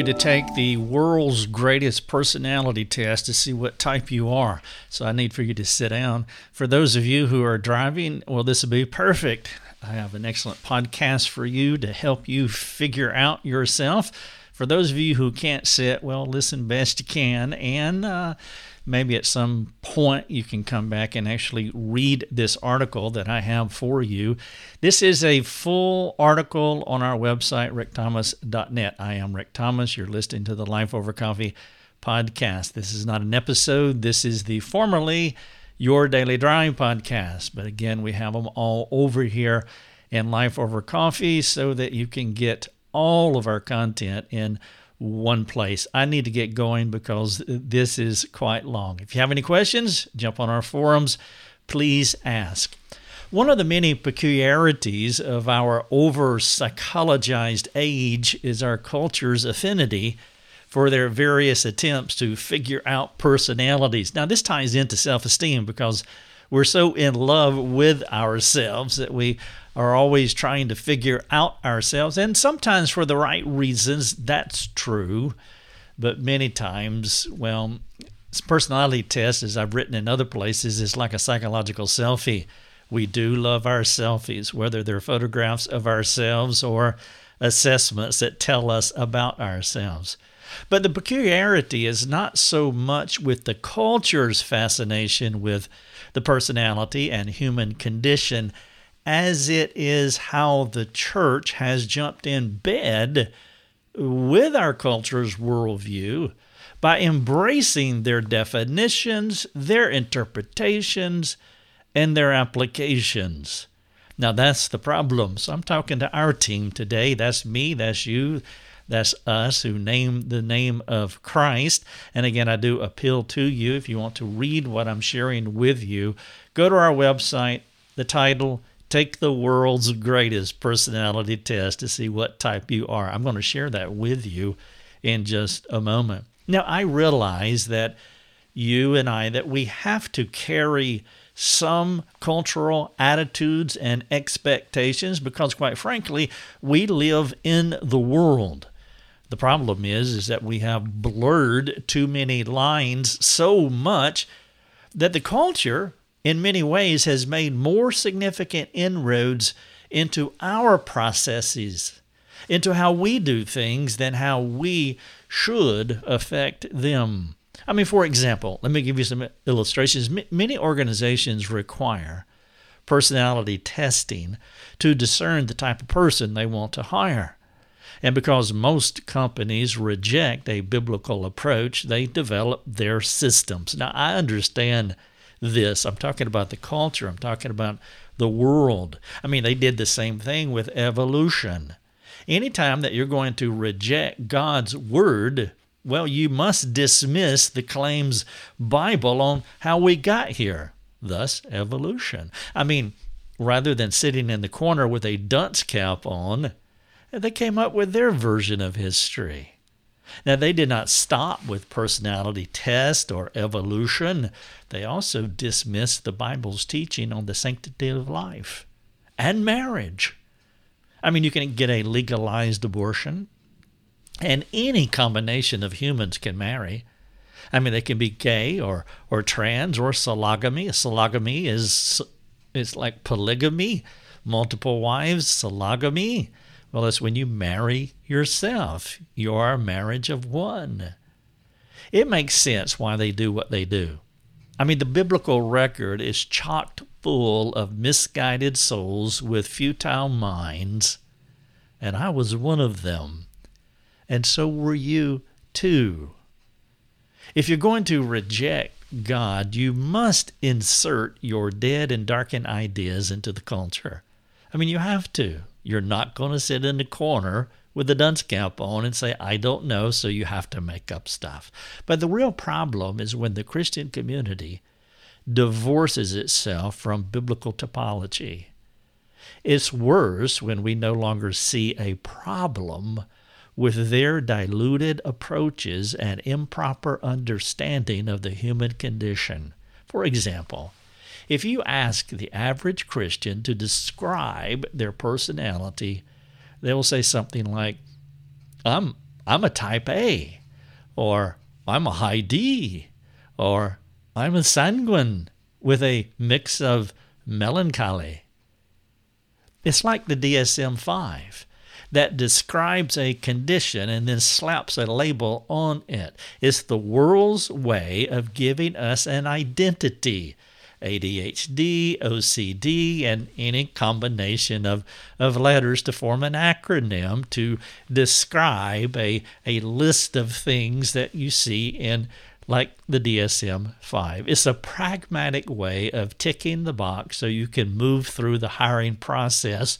you to take the world's greatest personality test to see what type you are. So I need for you to sit down. For those of you who are driving, well, this will be perfect. I have an excellent podcast for you to help you figure out yourself. For those of you who can't sit, well, listen best you can. And, uh, maybe at some point you can come back and actually read this article that I have for you. This is a full article on our website, rickthomas.net. I am Rick Thomas. You're listening to the Life Over Coffee podcast. This is not an episode, this is the formerly Your Daily Drive podcast. But again, we have them all over here in Life Over Coffee so that you can get all of our content in one place. I need to get going because this is quite long. If you have any questions, jump on our forums. Please ask. One of the many peculiarities of our over psychologized age is our culture's affinity for their various attempts to figure out personalities. Now, this ties into self esteem because we're so in love with ourselves that we are always trying to figure out ourselves. And sometimes for the right reasons, that's true. But many times, well, personality test, as I've written in other places, is like a psychological selfie. We do love our selfies, whether they're photographs of ourselves or assessments that tell us about ourselves. But the peculiarity is not so much with the culture's fascination with the personality and human condition as it is how the church has jumped in bed with our culture's worldview by embracing their definitions, their interpretations, and their applications. Now, that's the problem. So, I'm talking to our team today. That's me, that's you, that's us who name the name of Christ. And again, I do appeal to you if you want to read what I'm sharing with you, go to our website. The title Take the world's greatest personality test to see what type you are. I'm going to share that with you in just a moment. Now, I realize that you and I that we have to carry some cultural attitudes and expectations because quite frankly, we live in the world. The problem is is that we have blurred too many lines so much that the culture in many ways has made more significant inroads into our processes, into how we do things than how we should affect them. I mean, for example, let me give you some illustrations. Many organizations require personality testing to discern the type of person they want to hire. And because most companies reject a biblical approach, they develop their systems. Now, I understand this. I'm talking about the culture. I'm talking about the world. I mean, they did the same thing with evolution. Anytime that you're going to reject God's word, well, you must dismiss the claims Bible on how we got here. Thus, evolution. I mean, rather than sitting in the corner with a dunce cap on, they came up with their version of history. Now, they did not stop with personality test or evolution. They also dismissed the Bible's teaching on the sanctity of life and marriage. I mean, you can get a legalized abortion, and any combination of humans can marry. I mean, they can be gay or, or trans or sologamy. Sologamy is it's like polygamy, multiple wives, sologamy. Well, it's when you marry yourself. You are a marriage of one. It makes sense why they do what they do. I mean, the biblical record is chocked full of misguided souls with futile minds, and I was one of them. And so were you too. If you're going to reject God, you must insert your dead and darkened ideas into the culture. I mean, you have to. You're not going to sit in the corner with a dunce cap on and say, I don't know, so you have to make up stuff. But the real problem is when the Christian community divorces itself from biblical typology. It's worse when we no longer see a problem with their diluted approaches and improper understanding of the human condition. For example, if you ask the average Christian to describe their personality, they will say something like, I'm I'm a type A, or I'm a high D, or I'm a sanguine with a mix of melancholy. It's like the DSM 5 that describes a condition and then slaps a label on it. It's the world's way of giving us an identity. ADHD, OCD, and any combination of, of letters to form an acronym to describe a, a list of things that you see in like the DSM 5. It's a pragmatic way of ticking the box so you can move through the hiring process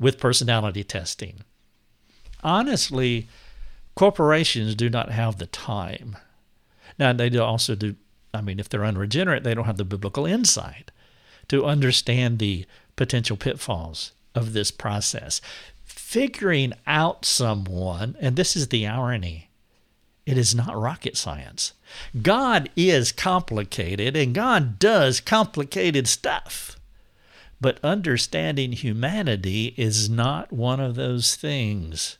with personality testing. Honestly, corporations do not have the time. Now, they do also do, I mean, if they're unregenerate, they don't have the biblical insight to understand the potential pitfalls of this process. Figuring out someone, and this is the irony, it is not rocket science. God is complicated and God does complicated stuff. But understanding humanity is not one of those things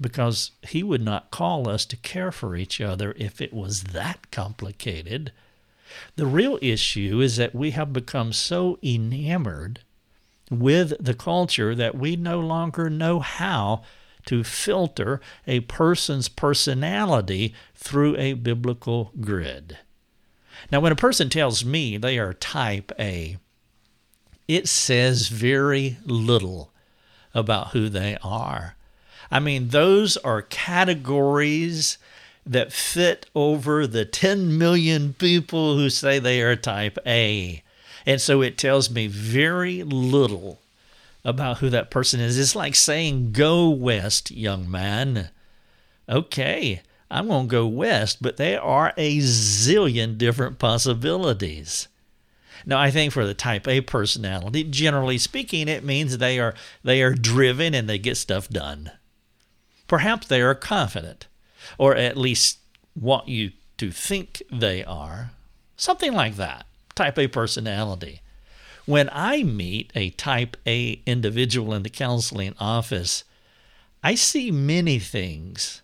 because He would not call us to care for each other if it was that complicated. The real issue is that we have become so enamored with the culture that we no longer know how to filter a person's personality through a biblical grid. Now, when a person tells me they are type A, it says very little about who they are. I mean, those are categories that fit over the 10 million people who say they are type A. And so it tells me very little about who that person is. It's like saying, Go west, young man. Okay, I'm going to go west, but there are a zillion different possibilities. Now, I think for the type A personality, generally speaking, it means they are they are driven and they get stuff done. Perhaps they are confident, or at least want you to think they are. Something like that. Type A personality. When I meet a type A individual in the counseling office, I see many things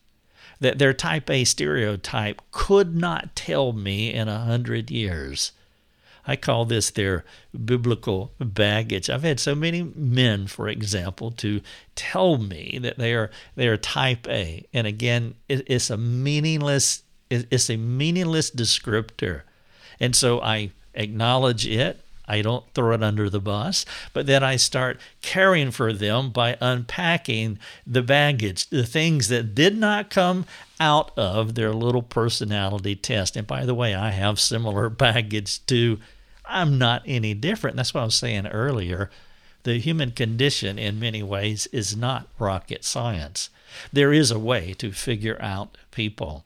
that their type A stereotype could not tell me in a hundred years. I call this their biblical baggage. I've had so many men, for example, to tell me that they are they are type A, and again, it's a meaningless it's a meaningless descriptor, and so I acknowledge it. I don't throw it under the bus, but then I start caring for them by unpacking the baggage, the things that did not come out of their little personality test. And by the way, I have similar baggage too I'm not any different. That's what I was saying earlier. The human condition, in many ways, is not rocket science. There is a way to figure out people.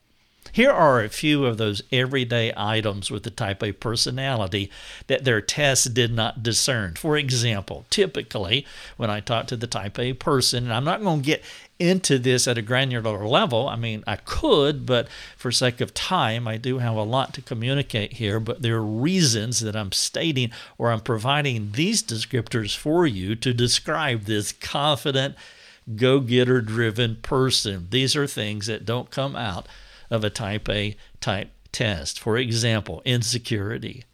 Here are a few of those everyday items with the type A personality that their tests did not discern. For example, typically when I talk to the type A person, and I'm not going to get into this at a granular level. I mean, I could, but for sake of time, I do have a lot to communicate here. But there are reasons that I'm stating or I'm providing these descriptors for you to describe this confident, go getter driven person. These are things that don't come out of a type A type test. For example, insecurity.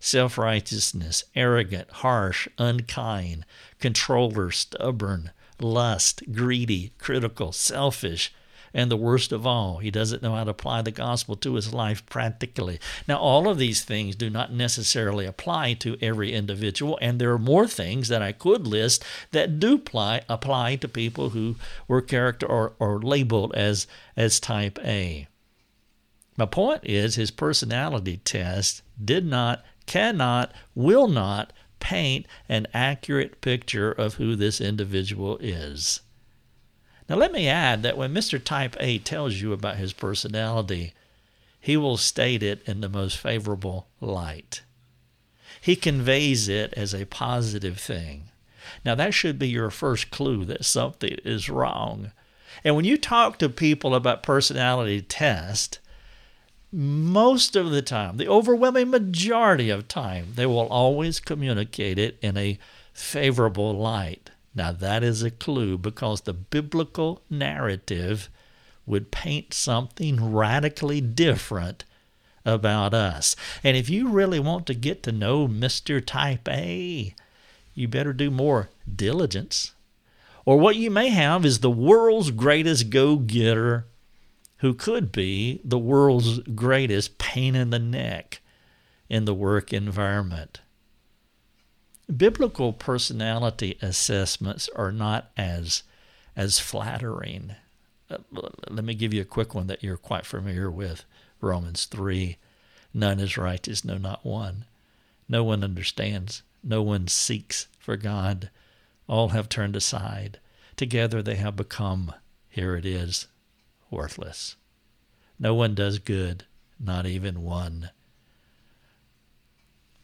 Self righteousness, arrogant, harsh, unkind, controller, stubborn, lust, greedy, critical, selfish, and the worst of all, he doesn't know how to apply the gospel to his life practically. Now, all of these things do not necessarily apply to every individual, and there are more things that I could list that do apply, apply to people who were character or, or labeled as, as type A. My point is his personality test did not, cannot, will not paint an accurate picture of who this individual is. Now, let me add that when Mr. Type A tells you about his personality, he will state it in the most favorable light. He conveys it as a positive thing. Now, that should be your first clue that something is wrong. And when you talk to people about personality test, most of the time, the overwhelming majority of time, they will always communicate it in a favorable light. Now, that is a clue because the biblical narrative would paint something radically different about us. And if you really want to get to know Mr. Type A, you better do more diligence. Or what you may have is the world's greatest go getter who could be the world's greatest pain in the neck in the work environment. Biblical personality assessments are not as as flattering. Uh, let me give you a quick one that you're quite familiar with. Romans 3 None is righteous, no, not one. No one understands, no one seeks for God. All have turned aside. Together they have become, here it is, worthless. No one does good, not even one.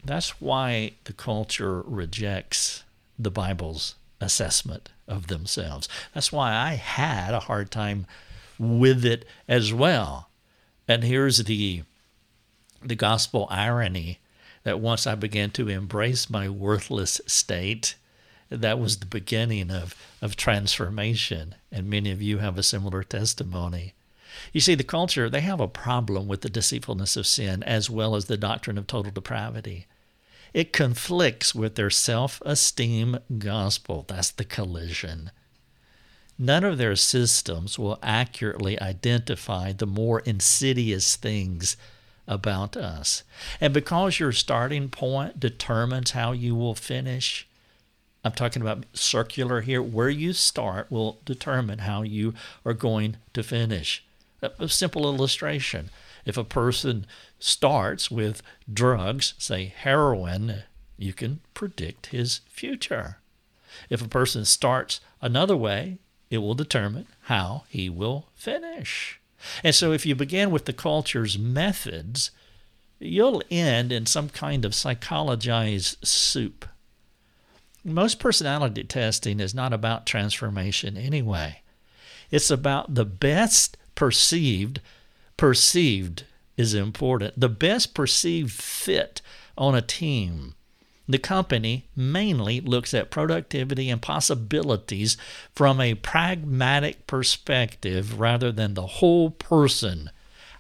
That's why the culture rejects the Bible's assessment of themselves. That's why I had a hard time with it as well. And here's the the gospel irony that once I began to embrace my worthless state, that was the beginning of, of transformation. And many of you have a similar testimony. You see, the culture, they have a problem with the deceitfulness of sin as well as the doctrine of total depravity. It conflicts with their self esteem gospel. That's the collision. None of their systems will accurately identify the more insidious things about us. And because your starting point determines how you will finish, I'm talking about circular here, where you start will determine how you are going to finish. A simple illustration. If a person starts with drugs, say heroin, you can predict his future. If a person starts another way, it will determine how he will finish. And so, if you begin with the culture's methods, you'll end in some kind of psychologized soup. Most personality testing is not about transformation anyway. It's about the best perceived, perceived is important, the best perceived fit on a team. The company mainly looks at productivity and possibilities from a pragmatic perspective rather than the whole person,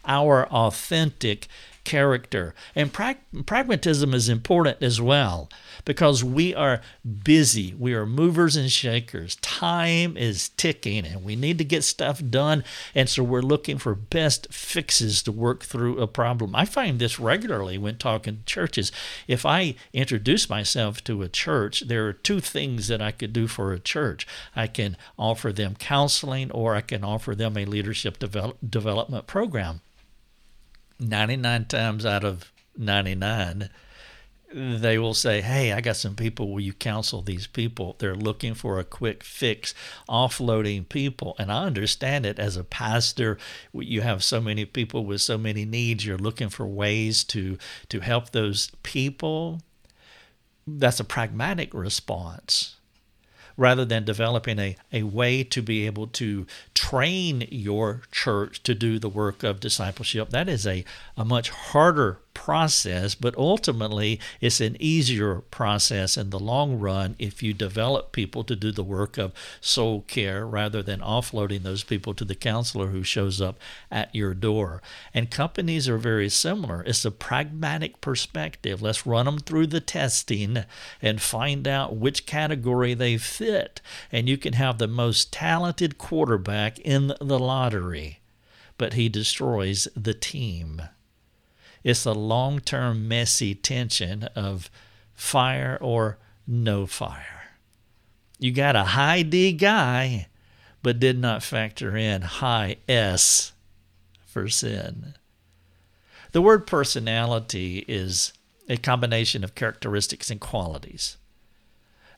our authentic character. And prag- pragmatism is important as well because we are busy. We are movers and shakers. Time is ticking and we need to get stuff done. And so we're looking for best fixes to work through a problem. I find this regularly when talking to churches. If I introduce myself to a church, there are two things that I could do for a church. I can offer them counseling or I can offer them a leadership develop, development program. 99 times out of 99, they will say, Hey, I got some people. Will you counsel these people? They're looking for a quick fix, offloading people. And I understand it as a pastor. You have so many people with so many needs. You're looking for ways to, to help those people. That's a pragmatic response rather than developing a, a way to be able to train your church to do the work of discipleship. That is a, a much harder process, but ultimately it's an easier process in the long run if you develop people to do the work of soul care rather than offloading those people to the counselor who shows up at your door. And companies are very similar. It's a pragmatic perspective. Let's run them through the testing and find out which category they fit. And you can have the most talented quarterback in the lottery, but he destroys the team. It's the long term messy tension of fire or no fire. You got a high D guy, but did not factor in high S for sin. The word personality is a combination of characteristics and qualities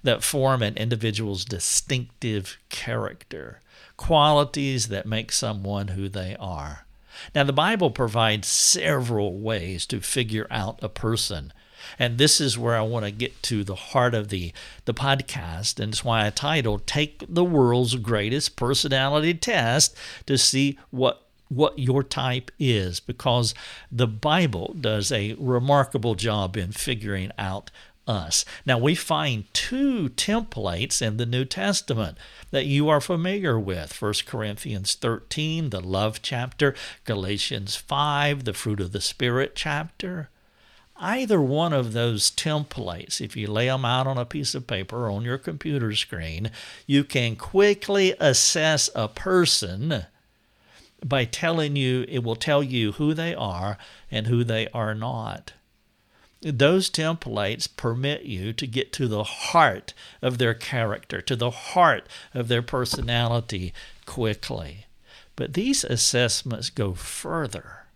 that form an individual's distinctive character, qualities that make someone who they are. Now, the Bible provides several ways to figure out a person. And this is where I want to get to the heart of the, the podcast. And it's why I titled Take the World's Greatest Personality Test to see what what your type is because the Bible does a remarkable job in figuring out us. Now, we find two templates in the New Testament that you are familiar with 1 Corinthians 13, the love chapter, Galatians 5, the fruit of the Spirit chapter. Either one of those templates, if you lay them out on a piece of paper on your computer screen, you can quickly assess a person by telling you, it will tell you who they are and who they are not. Those templates permit you to get to the heart of their character, to the heart of their personality quickly. But these assessments go further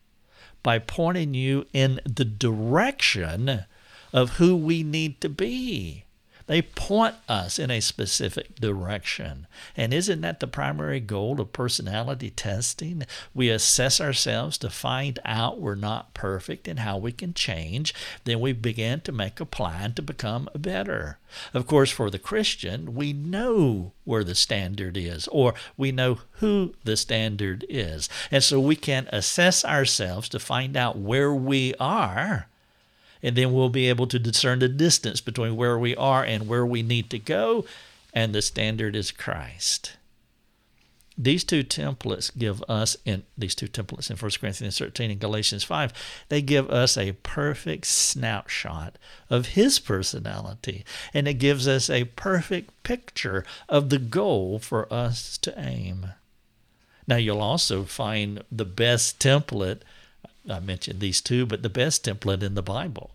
by pointing you in the direction of who we need to be. They point us in a specific direction. And isn't that the primary goal of personality testing? We assess ourselves to find out we're not perfect and how we can change. Then we begin to make a plan to become better. Of course, for the Christian, we know where the standard is, or we know who the standard is. And so we can assess ourselves to find out where we are and then we'll be able to discern the distance between where we are and where we need to go, and the standard is Christ. These two templates give us, in these two templates in 1 Corinthians 13 and Galatians 5, they give us a perfect snapshot of his personality, and it gives us a perfect picture of the goal for us to aim. Now, you'll also find the best template I mentioned these two, but the best template in the Bible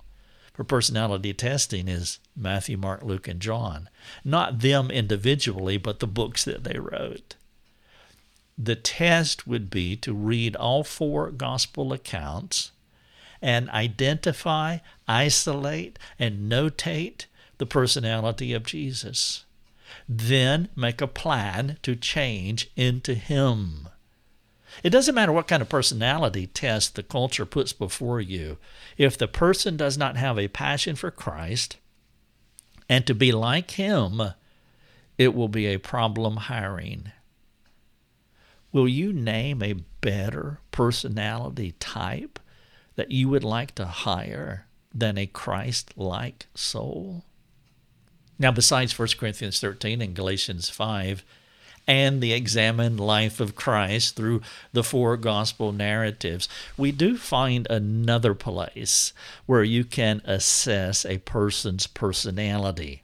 for personality testing is Matthew, Mark, Luke, and John. Not them individually, but the books that they wrote. The test would be to read all four gospel accounts and identify, isolate, and notate the personality of Jesus. Then make a plan to change into Him. It doesn't matter what kind of personality test the culture puts before you. If the person does not have a passion for Christ and to be like Him, it will be a problem hiring. Will you name a better personality type that you would like to hire than a Christ like soul? Now, besides 1 Corinthians 13 and Galatians 5, and the examined life of Christ through the four gospel narratives, we do find another place where you can assess a person's personality.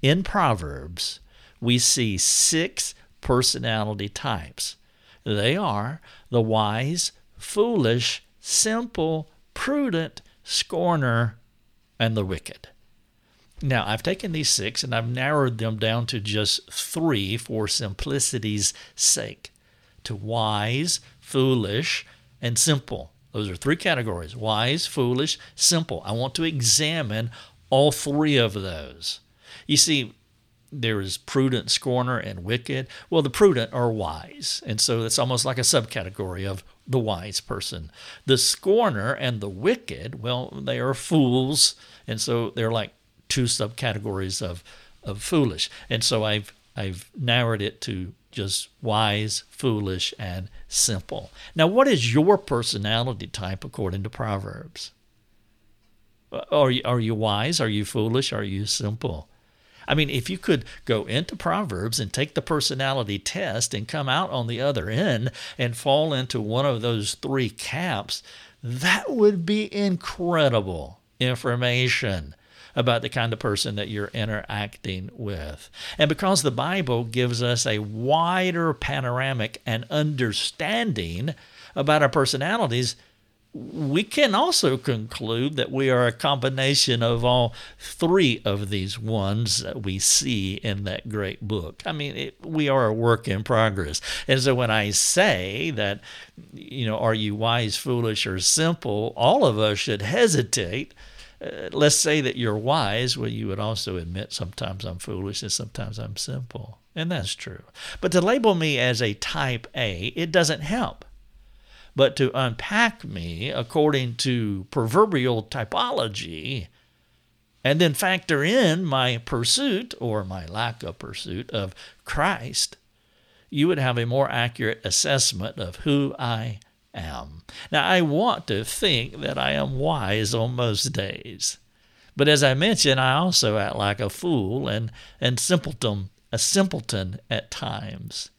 In Proverbs, we see six personality types. They are the wise, foolish, simple, prudent, scorner, and the wicked. Now, I've taken these six and I've narrowed them down to just three for simplicity's sake to wise, foolish, and simple. Those are three categories wise, foolish, simple. I want to examine all three of those. You see, there is prudent, scorner, and wicked. Well, the prudent are wise, and so it's almost like a subcategory of the wise person. The scorner and the wicked, well, they are fools, and so they're like two subcategories of of foolish. And so I've I've narrowed it to just wise, foolish, and simple. Now, what is your personality type according to Proverbs? Uh, are you, are you wise? Are you foolish? Are you simple? I mean, if you could go into Proverbs and take the personality test and come out on the other end and fall into one of those three caps, that would be incredible information about the kind of person that you're interacting with. And because the Bible gives us a wider panoramic and understanding about our personalities, we can also conclude that we are a combination of all three of these ones that we see in that great book. I mean, it, we are a work in progress. And so when I say that, you know, are you wise, foolish, or simple, all of us should hesitate uh, let's say that you're wise, well, you would also admit sometimes I'm foolish and sometimes I'm simple. And that's true. But to label me as a type A, it doesn't help. But to unpack me according to proverbial typology, and then factor in my pursuit or my lack of pursuit of Christ, you would have a more accurate assessment of who I am. Now, I want to think that I am wise on most days, But as I mentioned, I also act like a fool and, and simpleton, a simpleton at times.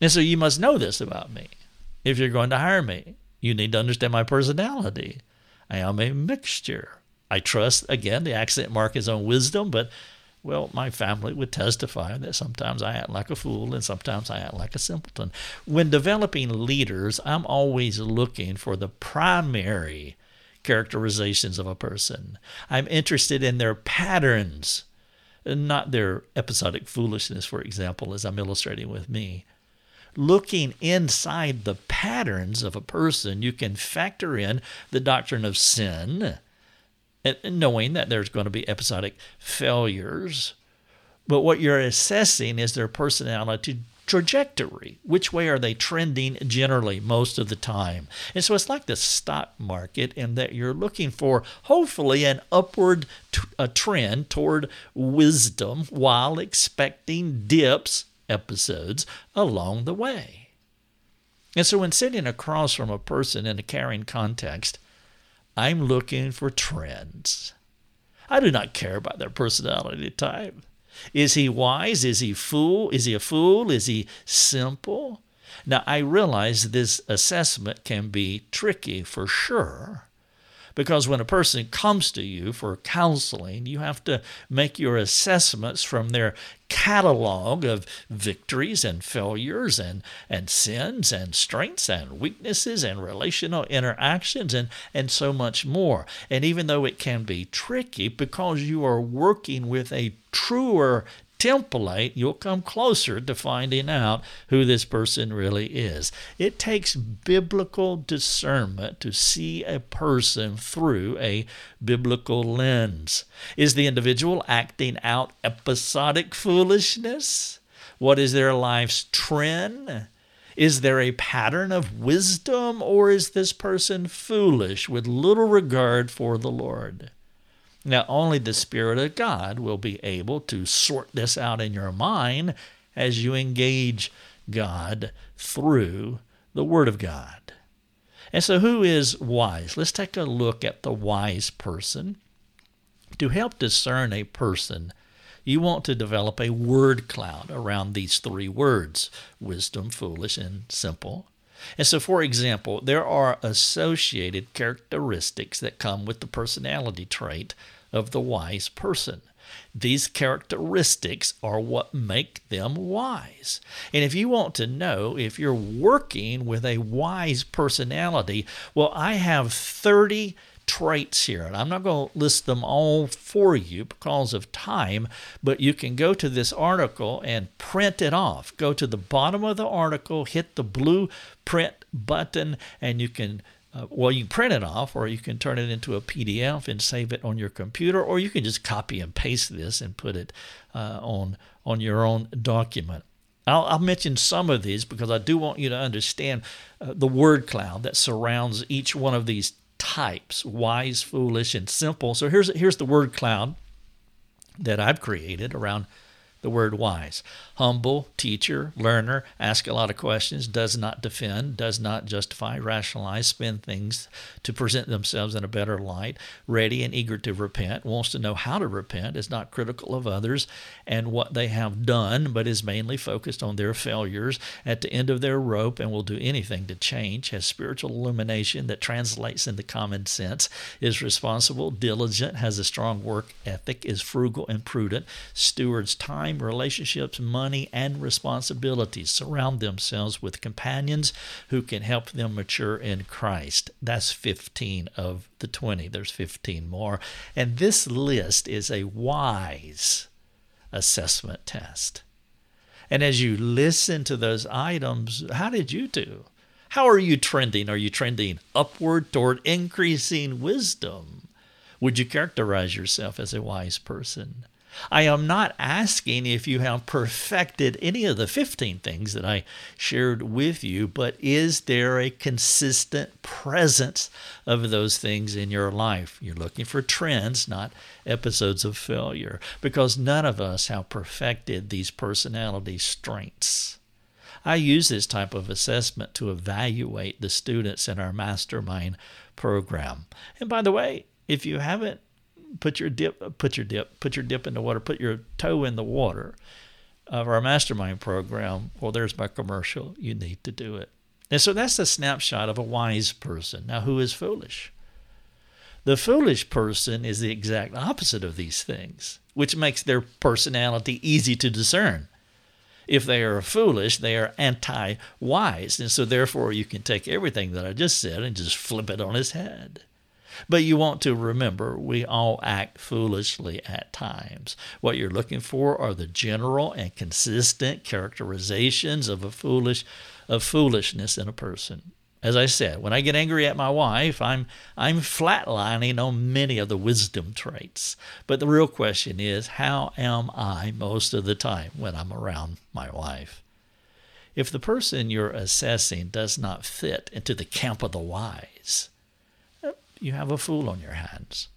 And so you must know this about me. If you're going to hire me, you need to understand my personality. I am a mixture. I trust, again, the accent mark is on wisdom, but well, my family would testify that sometimes I act like a fool and sometimes I act like a simpleton. When developing leaders, I'm always looking for the primary characterizations of a person. I'm interested in their patterns, not their episodic foolishness, for example, as I'm illustrating with me. Looking inside the patterns of a person, you can factor in the doctrine of sin knowing that there's going to be episodic failures. But what you're assessing is their personality trajectory. Which way are they trending generally most of the time? And so it's like the stock market in that you're looking for hopefully an upward t- a trend toward wisdom while expecting dips episodes along the way. And so when sitting across from a person in a caring context, I'm looking for trends. I do not care about their personality type. Is he wise? Is he fool? Is he a fool? Is he simple? Now I realize this assessment can be tricky for sure. Because when a person comes to you for counseling, you have to make your assessments from their catalog of victories and failures and, and sins and strengths and weaknesses and relational interactions and, and so much more. And even though it can be tricky because you are working with a truer template, you'll come closer to finding out who this person really is. It takes biblical discernment to see a person through a biblical lens. Is the individual acting out episodic foolishness? What is their life's trend? Is there a pattern of wisdom, or is this person foolish with little regard for the Lord? Now, only the Spirit of God will be able to sort this out in your mind as you engage God through the Word of God. And so, who is wise? Let's take a look at the wise person. To help discern a person, you want to develop a word cloud around these three words wisdom, foolish, and simple. And so, for example, there are associated characteristics that come with the personality trait of the wise person. These characteristics are what make them wise. And if you want to know if you're working with a wise personality, well, I have 30 traits here. And I'm not going to list them all for you because of time, but you can go to this article and print it off. Go to the bottom of the article, hit the blue print button, and you can. Uh, well, you can print it off, or you can turn it into a PDF and save it on your computer, or you can just copy and paste this and put it uh, on on your own document. I'll, I'll, mention some of these because I do want you to understand uh, the word cloud that surrounds each one of these types wise, foolish, and simple. So here's, here's the word cloud that I've created around the word wise. Humble, teacher, learner, ask a lot of questions, does not defend, does not justify, rationalize, spin things to present themselves in a better light, ready and eager to repent, wants to know how to repent, is not critical of others and what they have done, but is mainly focused on their failures at the end of their rope and will do anything to change, has spiritual illumination that translates into common sense, is responsible, diligent, has a strong work ethic, is frugal and prudent, stewards time time, relationships, money, and responsibilities. Surround themselves with companions who can help them mature in Christ. That's 15 of the 20. There's 15 more. And this list is a wise assessment test. And as you listen to those items, how did you do? How are you trending? Are you trending upward toward increasing wisdom? Would you characterize yourself as a wise person? I am not asking if you have perfected any of the 15 things that I shared with you, but is there a consistent presence of those things in your life? You're looking for trends, not episodes of failure, because none of us have perfected these personality strengths. I use this type of assessment to evaluate the students in our mastermind program. And by the way, if you haven't put your dip, put your dip, put your dip in the water, put your toe in the water of our mastermind program. Well, there's my commercial. You need to do it. And so that's the snapshot of a wise person. Now, who is foolish? The foolish person is the exact opposite of these things, which makes their personality easy to discern. If they are foolish, they are anti wise. And so, therefore, you can take everything that I just said and just flip it on his head. But you want to remember, we all act foolishly at times. What you're looking for are the general and consistent characterizations of a foolish of foolishness in a person. As I said, when I get angry at my wife, I'm I'm flatlining on many of the wisdom traits. But the real question is, how am I most of the time when I'm around my wife? If the person you're assessing does not fit into the camp of the wise, you have a fool on your hands.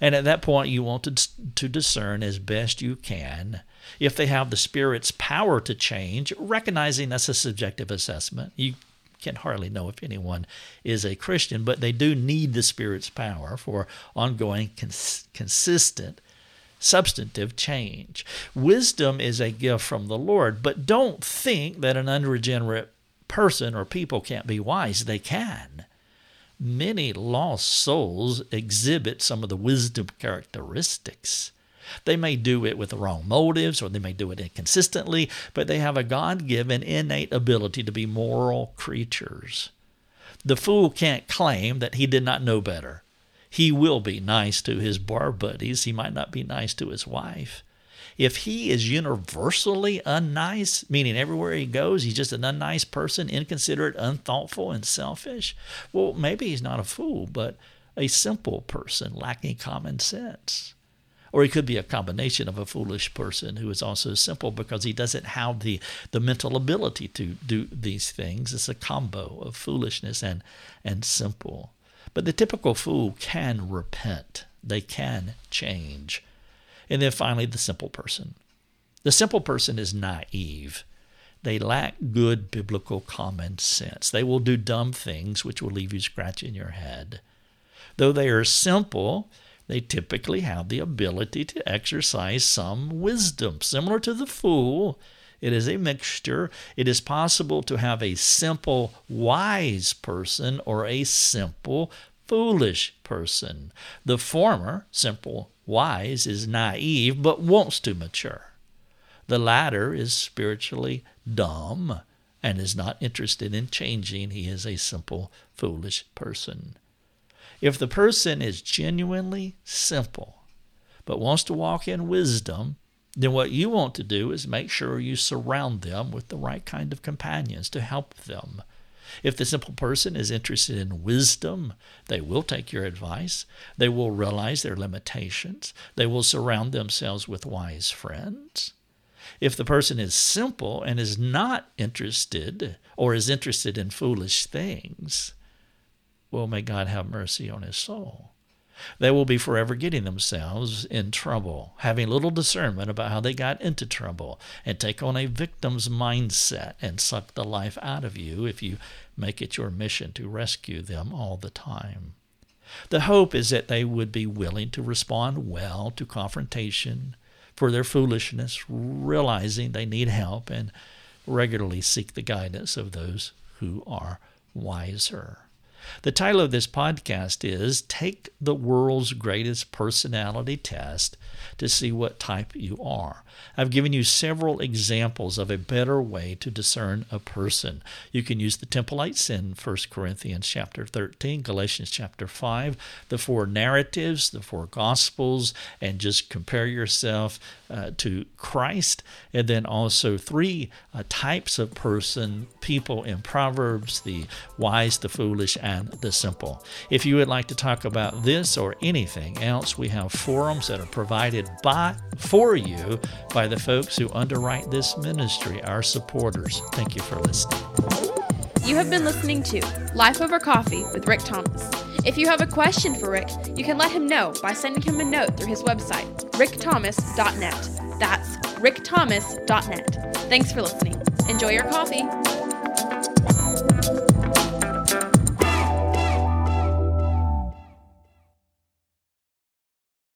And at that point, you want to, to discern as best you can if they have the Spirit's power to change, recognizing that's a subjective assessment. You can hardly know if anyone is a Christian, but they do need the Spirit's power for ongoing, cons- consistent, substantive change. Wisdom is a gift from the Lord, but don't think that an unregenerate person or people can't be wise. They can many lost souls exhibit some of the wisdom characteristics. They may do it with the wrong motives or they may do it inconsistently, but they have a God given innate ability to be moral creatures. The fool can't claim that he did not know better. He will be nice to his bar buddies, he might not be nice to his wife if he is universally unnice, meaning everywhere he goes, he's just an unnice person, inconsiderate, unthoughtful, and selfish, well, maybe he's not a fool, but a simple person lacking common sense. Or he could be a combination of a foolish person who is also simple because he doesn't have the, the mental ability to do these things. It's a combo of foolishness and, and simple. But the typical fool can repent, they can change. And then finally, the simple person. The simple person is naive. They lack good biblical common sense. They will do dumb things which will leave you scratching your head. Though they are simple, they typically have the ability to exercise some wisdom. Similar to the fool, it is a mixture. It is possible to have a simple, wise person or a simple, foolish person. The former, simple, wise, is naive but wants to mature. The latter is spiritually dumb and is not interested in changing. He is a simple, foolish person. If the person is genuinely simple but wants to walk in wisdom, then what you want to do is make sure you surround them with the right kind of companions to help them if the simple person is interested in wisdom, they will take your advice. They will realize their limitations. They will surround themselves with wise friends. If the person is simple and is not interested or is interested in foolish things, well, may God have mercy on his soul. They will be forever getting themselves in trouble, having little discernment about how they got into trouble, and take on a victim's mindset and suck the life out of you if you make it your mission to rescue them all the time. The hope is that they would be willing to respond well to confrontation for their foolishness, realizing they need help, and regularly seek the guidance of those who are wiser. The title of this podcast is Take the World's Greatest Personality Test to See What Type You Are. I've given you several examples of a better way to discern a person. You can use the templates in 1 Corinthians chapter 13, Galatians chapter 5, the four narratives, the four gospels, and just compare yourself uh, to Christ. And then also three uh, types of person, people in Proverbs, the wise, the foolish, and the simple. If you would like to talk about this or anything else, we have forums that are provided by for you by the folks who underwrite this ministry, our supporters. Thank you for listening. You have been listening to Life Over Coffee with Rick Thomas. If you have a question for Rick, you can let him know by sending him a note through his website, rickthomas.net. That's rickthomas.net. Thanks for listening. Enjoy your coffee.